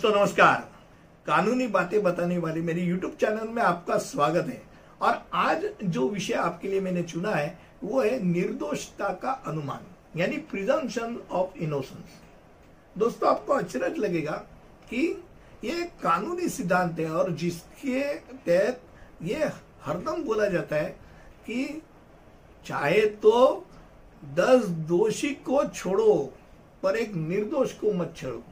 दोस्तों, नमस्कार। कानूनी बातें बताने वाले मेरे YouTube चैनल में आपका स्वागत है। और आज जो विषय आपके लिए मैंने चुना है, वो है निर्दोषता का अनुमान, यानी प्रिजम्पशन ऑफ़ इनोसेंस दोस्तों, आपको अचरज लगेगा कि ये कानूनी सिद्धांत है और जिसके तहत ये हरदम बोला जाता है कि चाहे तो दस दोषी को छोड़ो, पर एक निर्दोष को मत छोड़ो।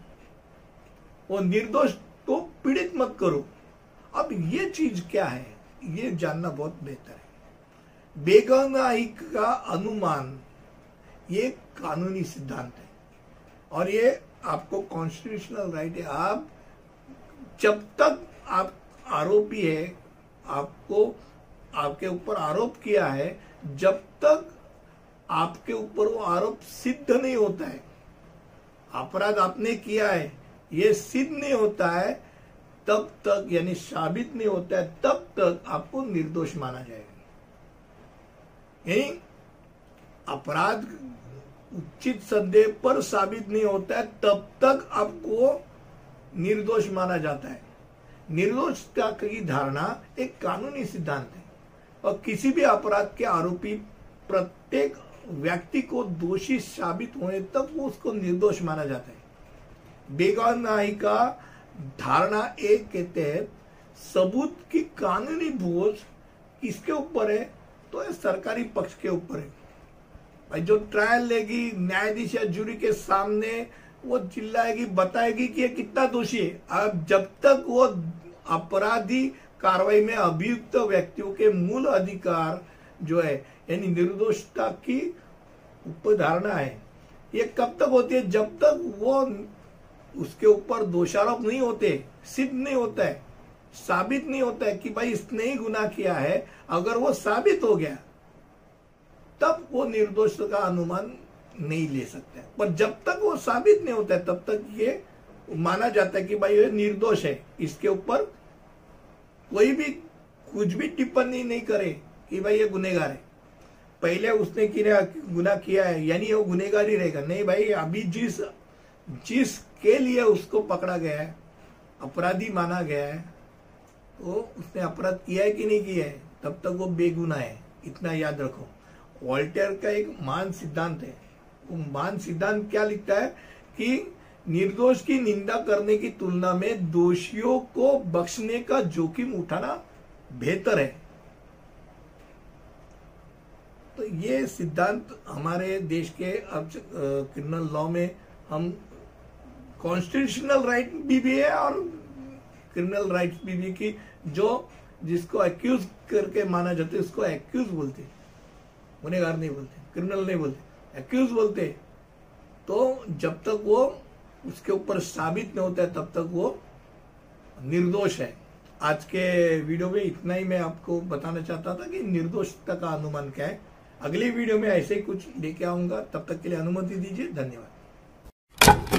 वो निर्दोष को पीड़ित मत करो। अब ये चीज़ क्या है? ये जानना बहुत बेहतर है। बेगनाही का अनुमान, ये कानूनी सिद्धांत है। और ये आपको कॉन्स्टिट्यूशनल राइट है। आप, जब तक आप आरोपी है, आपको, आपके ऊपर आरोप किया है, जब तक आपके ऊपर वो आरोप सिद्ध नहीं होता है। अपराध आपने किया है ये सिद्ध नहीं होता है, तब तक, यानी साबित नहीं होता है, तब तक आपको निर्दोष माना जाएगा। यानी अपराध, उचित संदेह पर साबित नहीं होता है, तब तक आपको निर्दोष माना जाता है। निर्दोषता की धारणा एक कानूनी सिद्धांत है, और किसी भी अपराध के आरोपी प्रत्येक व्यक्ति को दोषी साबित होने तक उसको निर्दोष माना जाता है। बेगानाही का धारणा एक के तहत सबूत की कानूनी बोझ किसके ऊपर है? तो ये सरकारी पक्ष के ऊपर है। भाई, जो ट्रायल लेगी, न्यायाधीश या जूरी के सामने, वो चिल्लाएगी, बताएगी कि ये कितना दोषी है। अब जब तक वो अपराधी कार्रवाई में अभियुक्त व्यक्तियों के मूल अधिकार जो है, यानी निर्दोषता की उपधारणा है, ये कब तक होती है? जब तक वो उसके ऊपर दोषारोप नहीं होते, सिद्ध नहीं होता है, साबित नहीं होता है कि भाई इसने ही गुना किया है, अगर वो साबित हो गया, तब वो निर्दोष का अनुमान नहीं ले सकते। पर जब तक वो साबित नहीं होता है, तब तक ये माना जाता है कि भाई ये निर्दोष है, इसके ऊपर कोई भी, कुछ भी टिप्पणी नहीं करे कि भाई ये गुनेगार है। पहले उसने किया गुना किया है, यानी वो गुनेगार ही रहेगा। नहीं भाई, अभी जिस जिस के लिए उसको पकड़ा गया है, अपराधी माना गया है तो उसने अपराध किया है कि नहीं किया है? तब तक वो बेगुना है, इतना याद रखो। वॉल्टेयर का एक मान सिद्धांत है। वो मान सिद्धांत क्या लिखता है कि निर्दोष की निंदा करने की तुलना में दोषियों को बख्शने का जोखिम उठाना बेहतर है। तो ये सिद्धांत हमारे देश के अब क्रिमिनल लॉ में हम कॉन्स्टिट्यूशनल राइट भी, भी है और क्रिमिनल राइट्स भी, भी की जो जिसको एक्यूज करके माना जाता है उसको एक्यूज बोलते गुनेगार नहीं बोलते क्रिमिनल नहीं बोलते। एक्यूज बोलते तो जब तक वो उसके ऊपर साबित नहीं होता है तब तक वो निर्दोष है। आज के वीडियो में इतना ही मैं आपको बताना चाहता था कि निर्दोषता का अनुमान क्या है। अगली वीडियो में ऐसे ही कुछ लेके आऊँगा। तब तक के लिए अनुमति दीजिए। धन्यवाद।